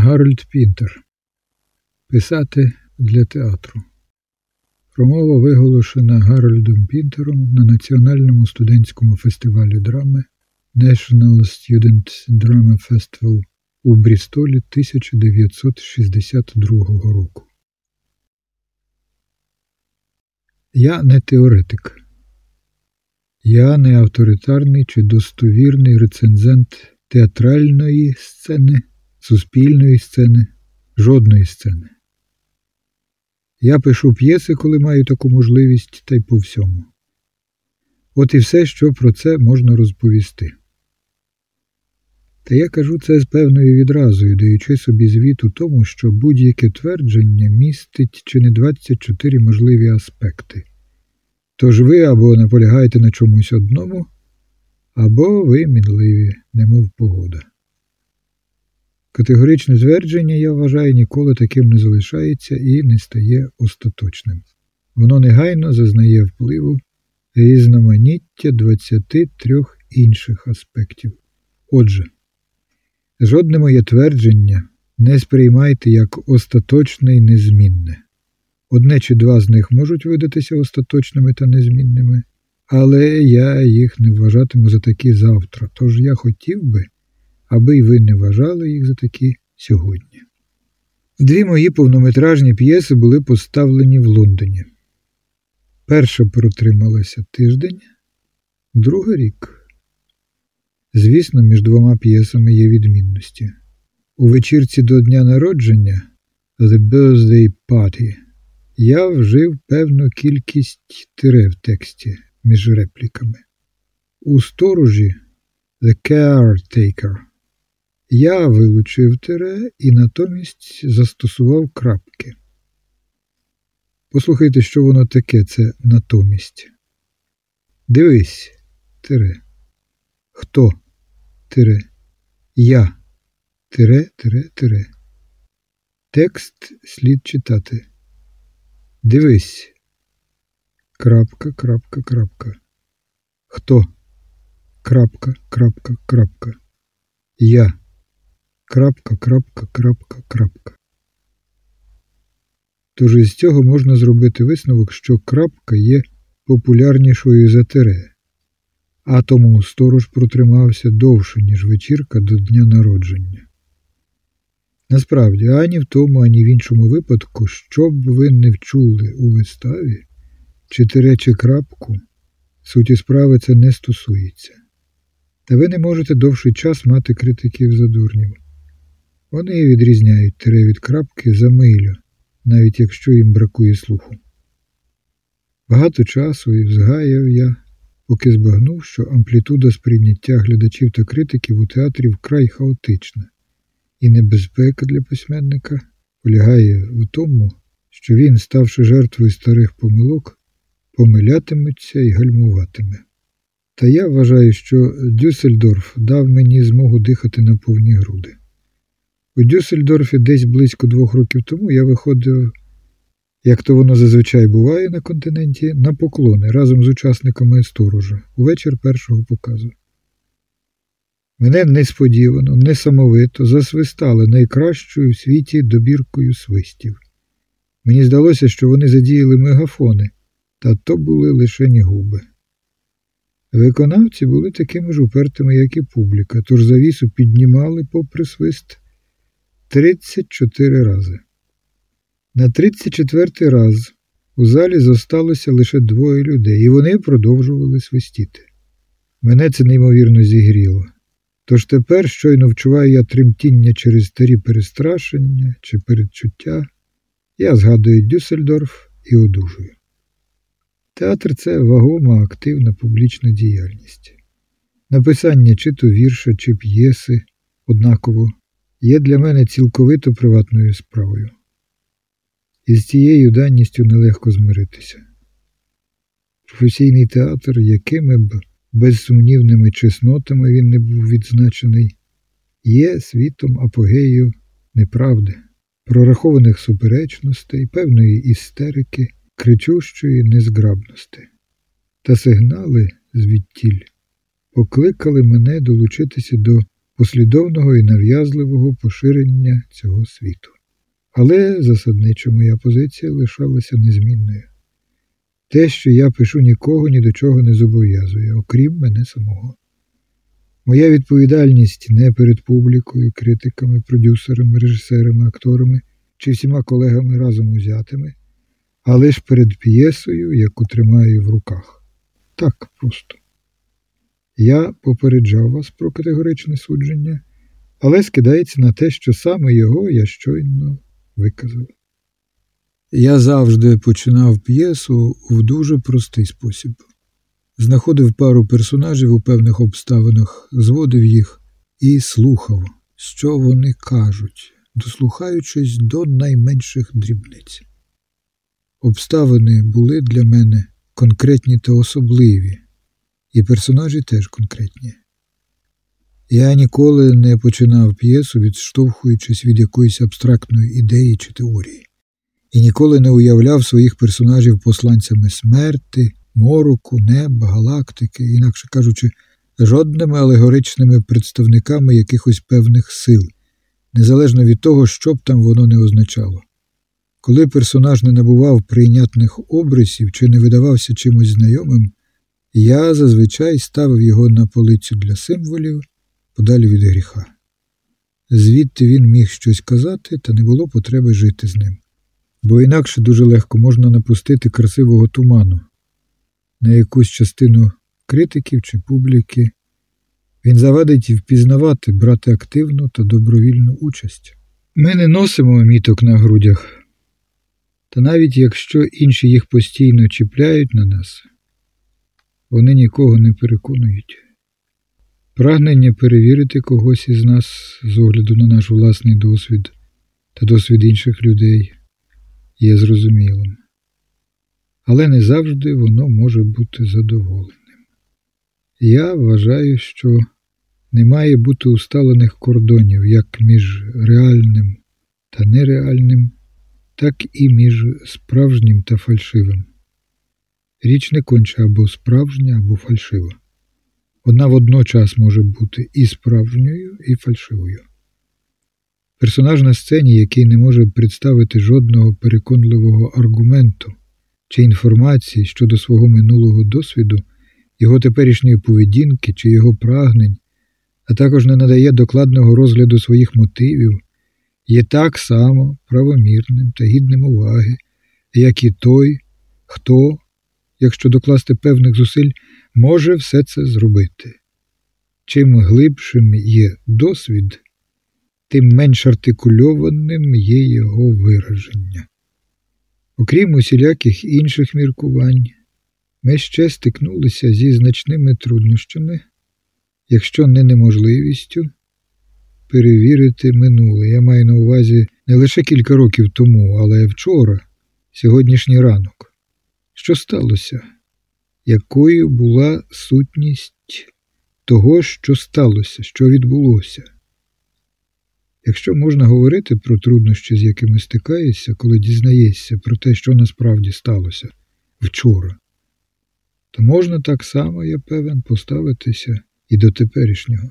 Гарольд Пінтер Писати для театру. Промова виголошена Гарольдом Пінтером на Національному студентському фестивалі драми National Student Drama Festival у Брістолі 1962 року. Я не теоретик. Я не авторитарний чи достовірний рецензент театральної сцени, суспільної сцени, жодної сцени. Я пишу п'єси, коли маю таку можливість, та й по всьому. От і все, що про це можна розповісти. Та я кажу це з певною відразою, даючи собі звіт у тому, що будь-яке твердження містить чи не 24 можливі аспекти. Тож ви або наполягаєте на чомусь одному, або ви мінливі, немов погода. Категоричне твердження, я вважаю, ніколи таким не залишається і не стає остаточним. Воно негайно зазнає впливу різноманіття 23 інших аспектів. Отже, жодне моє твердження не сприймайте як остаточне і незмінне. Одне чи два з них можуть видатися остаточними та незмінними, але я їх не вважатиму за такі завтра, тож я хотів би, аби й ви не вважали їх за такі сьогодні. Дві мої повнометражні п'єси були поставлені в Лондоні. Перша протрималася тиждень, друга рік. Звісно, між двома п'єсами є відмінності. У вечірці до дня народження The Birthday Party я вжив певну кількість тире в тексті між репліками. У сторожі The Caretaker я вилучив тире і натомість застосував крапки. Послухайте, що воно таке це натомість. Дивись, тире. Хто? Тире. Я. Тире, тире, тире. Текст слід читати. Дивись. Крапка, крапка, крапка. Хто? Крапка, крапка, крапка. Я. Крапка, крапка, крапка, крапка. Тож із цього можна зробити висновок, що крапка є популярнішою за тире, а тому сторож протримався довше, ніж вечірка до дня народження. Насправді, ані в тому, ані в іншому випадку, що б ви не вчули у виставі, чи тире, чи крапку, суті справи це не стосується. Та ви не можете довший час мати критиків за дурнів. Вони відрізняють тире від крапки за милю, навіть якщо їм бракує слуху. Багато часу і взгаяв я, поки збагнув, що амплітуда сприйняття глядачів та критиків у театрі вкрай хаотична, і небезпека для письменника полягає в тому, що він, ставши жертвою старих помилок, помилятиметься і гальмуватиме. Та я вважаю, що Дюссельдорф дав мені змогу дихати на повні груди. У Дюссельдорфі десь близько двох років тому я виходив, як то воно зазвичай буває на континенті, на поклони разом з учасниками сторожа у вечір першого показу. Мене несподівано, несамовито засвистали найкращою в світі добіркою свистів. Мені здалося, що вони задіяли мегафони, та то були лише губи. Виконавці були такими ж упертими, як і публіка, тож завісу піднімали попри свист 34 рази. На 34 раз у залі зосталося лише двоє людей, і вони продовжували свистіти. Мене це неймовірно зігріло. Тож тепер щойно вчуваю я тремтіння через старі перестрашення чи передчуття, я згадую Дюссельдорф і одужую. Театр це вагома, активна публічна діяльність. Написання чи то вірша, чи п'єси однаково є для мене цілковито приватною справою. І з цією даністю нелегко змиритися. Професійний театр, якими б безсумнівними чеснотами він не був відзначений, є світом апогею неправди, прорахованих суперечностей, певної істерики, кричущої незграбності. Та сигнали звідтіль покликали мене долучитися до послідовного і нав'язливого поширення цього світу. Але засадничо моя позиція лишалася незмінною. Те, що я пишу нікого ні до чого не зобов'язує, окрім мене самого. Моя відповідальність не перед публікою, критиками, продюсерами, режисерами, акторами чи всіма колегами разом узятими, а лише перед п'єсою, яку тримаю в руках. Так просто. Я попереджав вас про категоричне судження, але скидається на те, що саме його я щойно виказав. Я завжди починав п'єсу в дуже простий спосіб. Знаходив пару персонажів у певних обставинах, зводив їх і слухав, що вони кажуть, дослухаючись до найменших дрібниць. Обставини були для мене конкретні та особливі, і персонажі теж конкретні. Я ніколи не починав п'єсу, відштовхуючись від якоїсь абстрактної ідеї чи теорії, і ніколи не уявляв своїх персонажів посланцями смерти, мороку, неба, галактики, інакше кажучи, жодними алегоричними представниками якихось певних сил, незалежно від того, що б там воно не означало. Коли персонаж не набував прийнятних обрисів чи не видавався чимось знайомим, я зазвичай ставив його на полицю для символів подалі від гріха. Звідти він міг щось казати, та не було потреби жити з ним, бо інакше дуже легко можна напустити красивого туману на якусь частину критиків чи публіки. Він завадить впізнавати, брати активну та добровільну участь. Ми не носимо міток на грудях, та навіть якщо інші їх постійно чіпляють на нас, вони нікого не переконують. Прагнення перевірити когось із нас з огляду на наш власний досвід та досвід інших людей є зрозумілим, але не завжди воно може бути задоволеним. Я вважаю, що не має бути усталених кордонів як між реальним та нереальним, так і між справжнім та фальшивим. Річ не конче або справжня, або фальшива. Вона водночас може бути і справжньою, і фальшивою. Персонаж на сцені, який не може представити жодного переконливого аргументу чи інформації щодо свого минулого досвіду, його теперішньої поведінки чи його прагнень, а також не надає докладного розгляду своїх мотивів, є так само правомірним та гідним уваги, як і той, хто, якщо докласти певних зусиль, може все це зробити. Чим глибшим є досвід, тим менш артикульованим є його вираження. Окрім усіляких інших міркувань, ми ще стикнулися зі значними труднощами, якщо не неможливістю, перевірити минуле. Я маю на увазі не лише кілька років тому, але вчора, сьогоднішній ранок. Що сталося? Якою була сутність того, що сталося, що відбулося? Якщо можна говорити про труднощі, з якими стикаєшся, коли дізнаєшся про те, що насправді сталося вчора, то можна так само, я певен, поставитися і до теперішнього.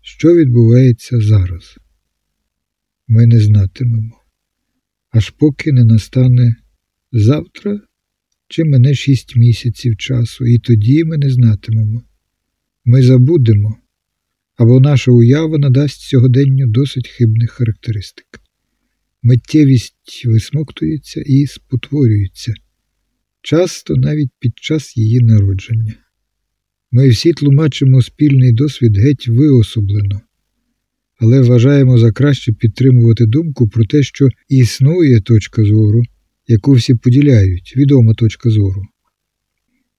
Що відбувається зараз? Ми не знатимемо, аж поки не настане завтра чи мене шість місяців часу, і тоді ми не знатимемо. Ми забудемо, або наша уява надасть сьогоденню досить хибних характеристик. Миттєвість висмоктується і спотворюється, часто навіть під час її народження. Ми всі тлумачимо спільний досвід геть виособлено, але вважаємо за краще підтримувати думку про те, що існує точка зору, яку всі поділяють, відома точка зору.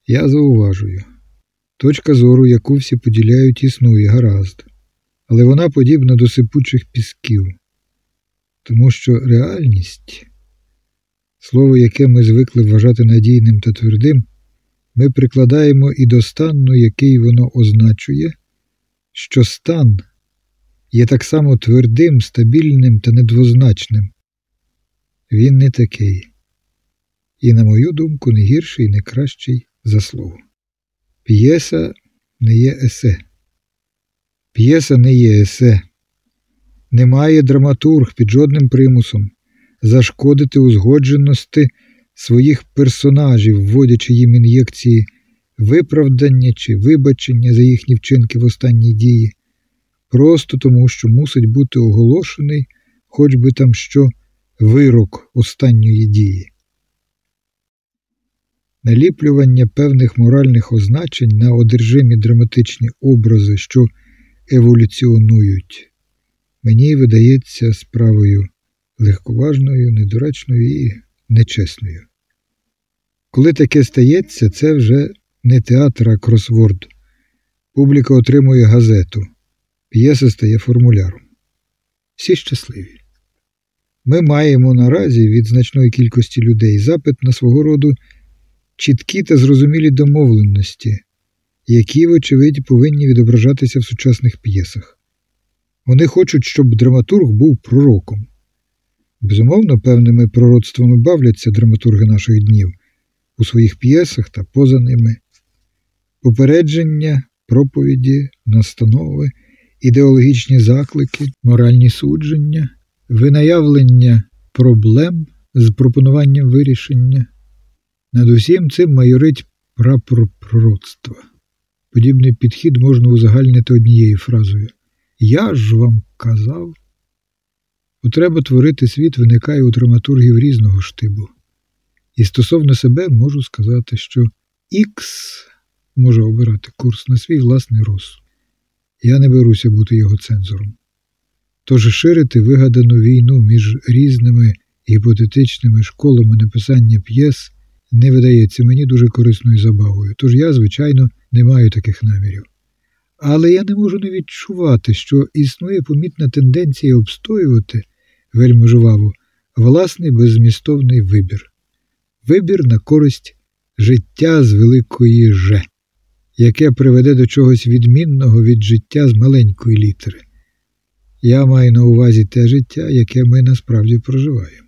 Я зауважую, точка зору, яку всі поділяють, існує гаразд, але вона подібна до сипучих пісків, тому що реальність, слово, яке ми звикли вважати надійним та твердим, ми прикладаємо і до стану, який воно означує, що стан є так само твердим, стабільним та недвозначним. Він не такий, і, на мою думку, не гірший не кращий за слово. П'єса не є есе. П'єса не є есе. Немає драматург під жодним примусом зашкодити узгодженості своїх персонажів, вводячи їм ін'єкції виправдання чи вибачення за їхні вчинки в останній дії, просто тому, що мусить бути оголошений, хоч би там що, вирок останньої дії. Наліплювання певних моральних означень на одержимі драматичні образи, що еволюціонують, мені видається справою легковажною, недоречною і нечесною. Коли таке стається, це вже не театр, а кросворд. Публіка отримує газету, п'єса стає формуляром. Всі щасливі. Ми маємо наразі від значної кількості людей запит на свого роду чіткі та зрозумілі домовленості, які, вочевидь, повинні відображатися в сучасних п'єсах. Вони хочуть, щоб драматург був пророком. Безумовно, певними пророцтвами бавляться драматурги наших днів у своїх п'єсах та поза ними. Попередження, проповіді, настанови, ідеологічні заклики, моральні судження, винаявлення проблем з пропонуванням вирішення. Над усім цим майорить прапор пророцтва. Подібний підхід можна узагальнити однією фразою Я ж вам казав. Потреба творити світ виникає у драматургів різного штибу. І стосовно себе можу сказати, що Ікс може обирати курс на свій власний розсуд. Я не беруся бути його цензором. Тож ширити вигадану війну між різними гіпотетичними школами написання п'єс не видається мені дуже корисною забавою, тож я, звичайно, не маю таких намірів. Але я не можу не відчувати, що існує помітна тенденція обстоювати вельми жваво власний беззмістовний вибір, вибір на користь життя з великої Ж, яке приведе до чогось відмінного від життя з маленької літери. Я маю на увазі те життя, яке ми насправді проживаємо.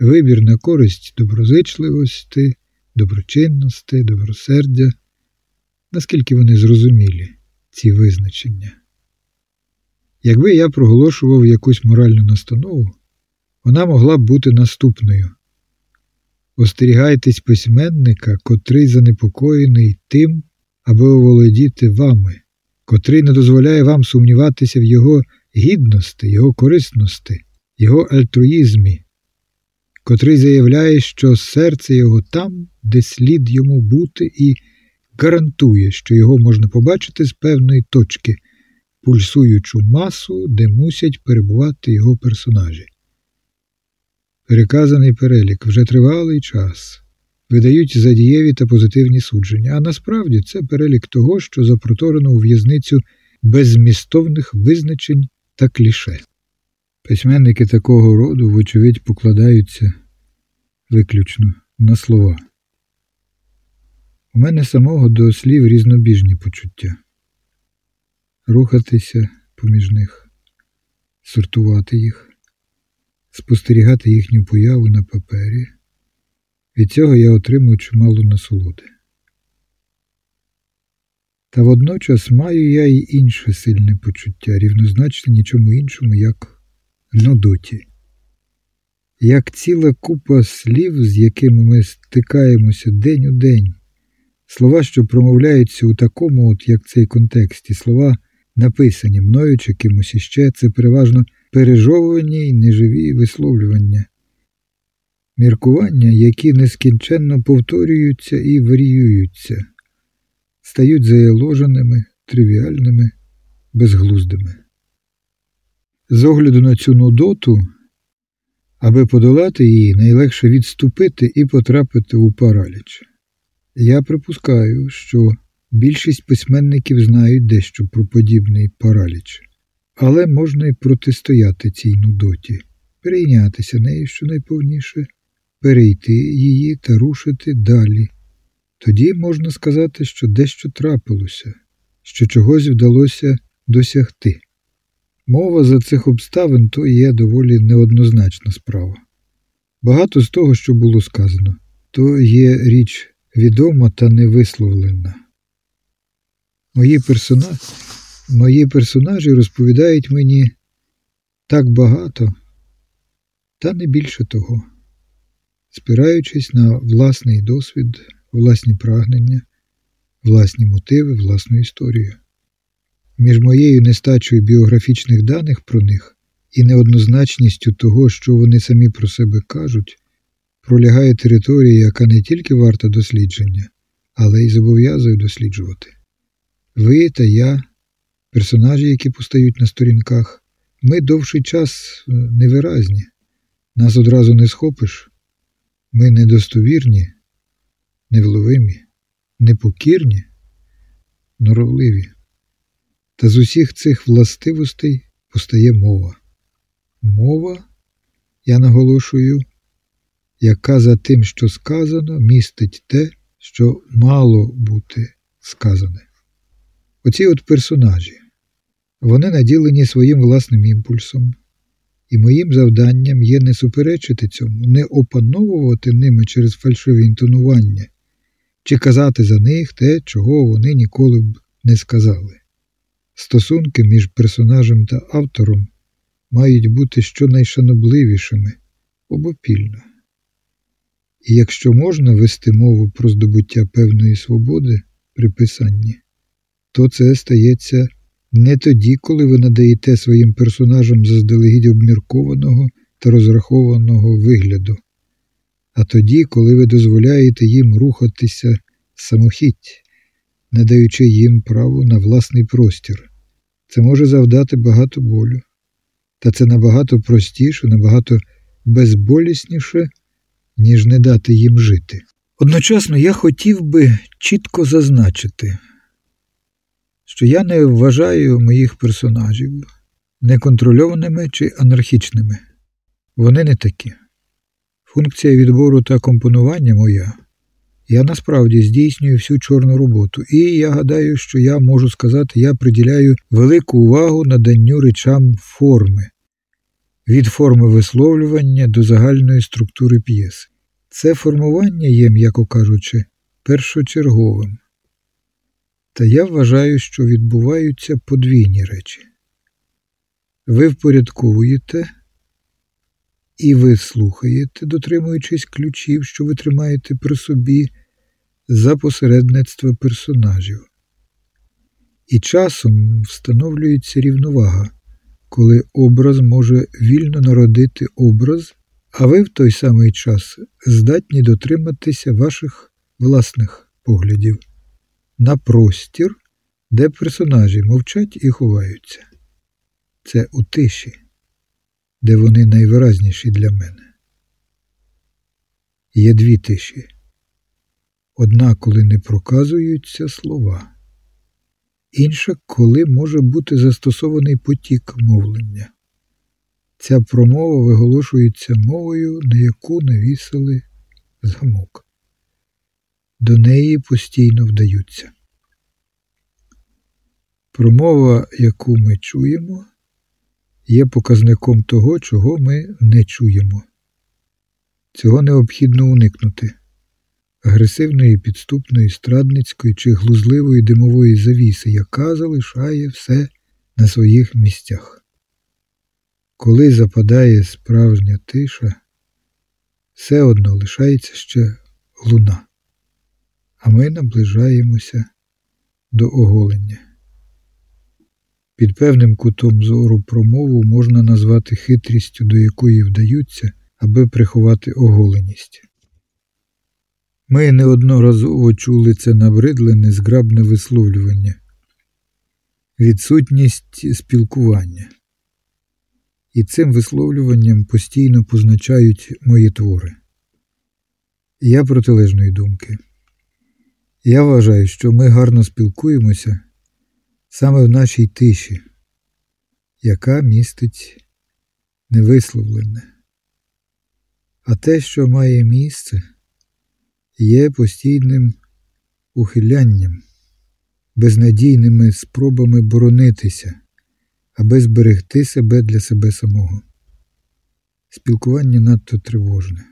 Вибір на користь доброзичливості, доброчинності, добросердя, наскільки вони зрозумілі, ці визначення. Якби я проголошував якусь моральну настанову, вона могла б бути наступною. Остерігайтесь письменника, котрий занепокоєний тим, аби оволодіти вами, котрий не дозволяє вам сумніватися в його гідності, його корисності, його альтруїзмі, котрий заявляє, що серце його там, де слід йому бути, і гарантує, що його можна побачити з певної точки, пульсуючу масу, де мусять перебувати його персонажі. Переказаний перелік вже тривалий час. Видають задієві та позитивні судження, а насправді це перелік того, що запроторено у в'язницю беззмістовних визначень та кліше. Письменники такого роду, вочевидь, покладаються виключно на слова. У мене самого до слів різнобіжні почуття рухатися поміж них, сортувати їх, спостерігати їхню появу на папері. Від цього я отримую чимало насолоди. Та водночас маю я й інше сильне почуття, рівнозначне нічому іншому, як нудоті. Як ціла купа слів, з якими ми стикаємося день у день, слова, що промовляються у такому, от як цей контексті, слова, написані мною чи кимось іще, це переважно пережовувані й неживі висловлювання, міркування, які нескінченно повторюються і варіюються, стають заяложеними, тривіальними, безглуздими. З огляду на цю нудоту, аби подолати її, найлегше відступити і потрапити у параліч. Я припускаю, що більшість письменників знають дещо про подібний параліч, але можна й протистояти цій нудоті, перейнятися нею щонайповніше, перейти її та рушити далі. Тоді можна сказати, що дещо трапилося, що чогось вдалося досягти. Мова за цих обставин то є доволі неоднозначна справа. Багато з того, що було сказано, то є річ відома та невисловлена. Мої персонажі Мої персонажі розповідають мені так багато, та не більше того, спираючись на власний досвід, власні прагнення, власні мотиви, власну історію. Між моєю нестачою біографічних даних про них і неоднозначністю того, що вони самі про себе кажуть, пролягає територія, яка не тільки варта дослідження, але й зобов'язує досліджувати. Ви та я, персонажі, які постають на сторінках, ми довший час е, невиразні, нас одразу не схопиш, ми недостовірні, невловимі, непокірні, норовливі. Та з усіх цих властивостей постає мова. Мова, я наголошую, яка за тим, що сказано, містить те, що мало бути сказане. Оці от персонажі, вони наділені своїм власним імпульсом, і моїм завданням є не суперечити цьому, не опановувати ними через фальшиве інтонування, чи казати за них те, чого вони ніколи б не сказали. Стосунки між персонажем та автором мають бути щонайшанобливішими обопільно. І якщо можна вести мову про здобуття певної свободи при писанні, то це стається не тоді, коли ви надаєте своїм персонажам заздалегідь обміркованого та розрахованого вигляду, а тоді, коли ви дозволяєте їм рухатися самохідь, надаючи їм право на власний простір. Це може завдати багато болю, та це набагато простіше, набагато безболісніше, ніж не дати їм жити. Одночасно я хотів би чітко зазначити, що я не вважаю моїх персонажів неконтрольованими чи анархічними. Вони не такі. Функція відбору та компонування моя. Я насправді здійснюю всю чорну роботу, і я гадаю, що я можу сказати, я приділяю велику увагу наданню речам форми, від форми висловлювання до загальної структури п'єси. Це формування є, м'яко кажучи, першочерговим. Та я вважаю, що відбуваються подвійні речі. Ви впорядковуєте і ви слухаєте, дотримуючись ключів, що ви тримаєте при собі за посередництва персонажів. І часом встановлюється рівновага, коли образ може вільно народити образ, а ви в той самий час здатні дотриматися ваших власних поглядів на простір, де персонажі мовчать і ховаються. Це у тиші, де вони найвиразніші для мене. Є дві тиші. Одна, коли не проказуються слова, інша, коли може бути застосований потік мовлення. Ця промова виголошується мовою, на яку навісили замок. До неї постійно вдаються. Промова, яку ми чуємо, є показником того, чого ми не чуємо. Цього необхідно уникнути агресивної, підступної, страдницької чи глузливої димової завіси, яка залишає все на своїх місцях. Коли западає справжня тиша, все одно лишається ще луна, а ми наближаємося до оголення. Під певним кутом зору промову можна назвати хитрістю, до якої вдаються, аби приховати оголеність. Ми неодноразово чули це набридле незграбне висловлювання, відсутність спілкування. І цим висловлюванням постійно позначають мої твори. Я протилежної думки. Я вважаю, що ми гарно спілкуємося саме в нашій тиші, яка містить невисловлене. А те, що має місце, є постійним ухилянням, безнадійними спробами боронитися, аби зберегти себе для себе самого. Спілкування надто тривожне.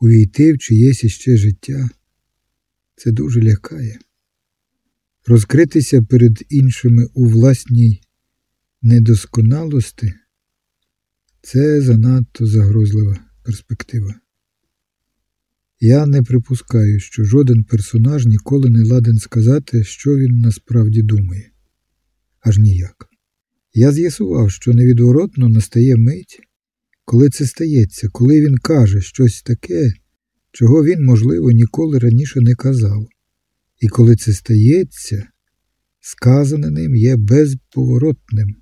Увійти в чиєсь іще життя це дуже лякає. розкритися перед іншими у власній недосконалості це занадто загрозлива перспектива. Я не припускаю, що жоден персонаж ніколи не ладен сказати, що він насправді думає. Аж ніяк. Я з'ясував, що невідворотно настає мить, коли це стається, коли він каже щось таке, чого він, можливо, ніколи раніше не казав. І коли це стається, сказане ним є безповоротним,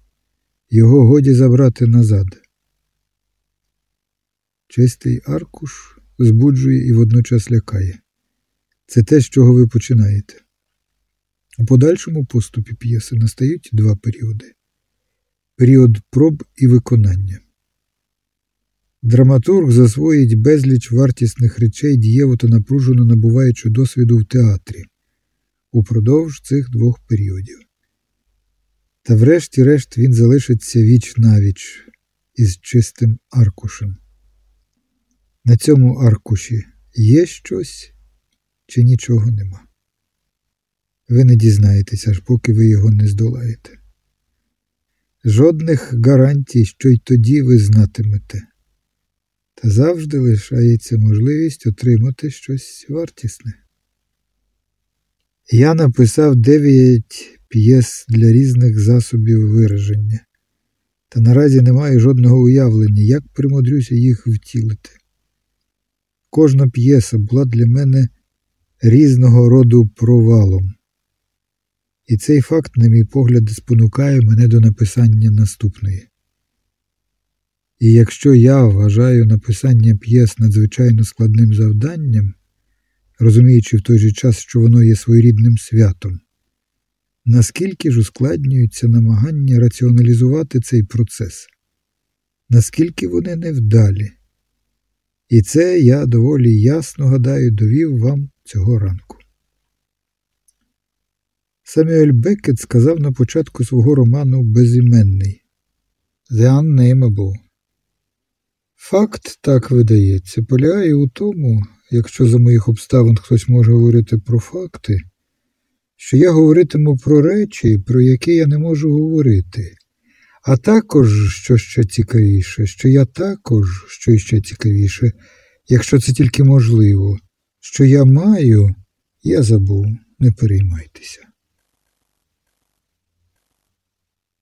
його годі забрати назад. Чистий аркуш збуджує і водночас лякає. Це те, з чого ви починаєте. У подальшому поступі п'єси настають два періоди період проб і виконання. Драматург засвоїть безліч вартісних речей дієво та напружено набуваючи досвіду в театрі упродовж цих двох періодів. Та врешті-решт він залишиться віч навіч із чистим аркушем. На цьому аркуші є щось чи нічого нема. Ви не дізнаєтеся, аж поки ви його не здолаєте. Жодних гарантій, що й тоді ви знатимете, та завжди лишається можливість отримати щось вартісне. Я написав дев'ять п'єс для різних засобів вираження, та наразі не маю жодного уявлення, як примудрюся їх втілити. Кожна п'єса була для мене різного роду провалом. І цей факт, на мій погляд, спонукає мене до написання наступної. І якщо я вважаю написання п'єс надзвичайно складним завданням, розуміючи в той же час, що воно є своєрідним святом, наскільки ж ускладнюються намагання раціоналізувати цей процес, наскільки вони невдалі. І це я доволі ясно гадаю довів вам цього ранку. Самюель Беккет сказав на початку свого роману Безіменний The Unnameable. Факт, так видається, полягає у тому, якщо за моїх обставин хтось може говорити про факти, що я говоритиму про речі, про які я не можу говорити, а також, що ще цікавіше, що я також, що ще цікавіше, якщо це тільки можливо, що я маю, я забув, не переймайтеся.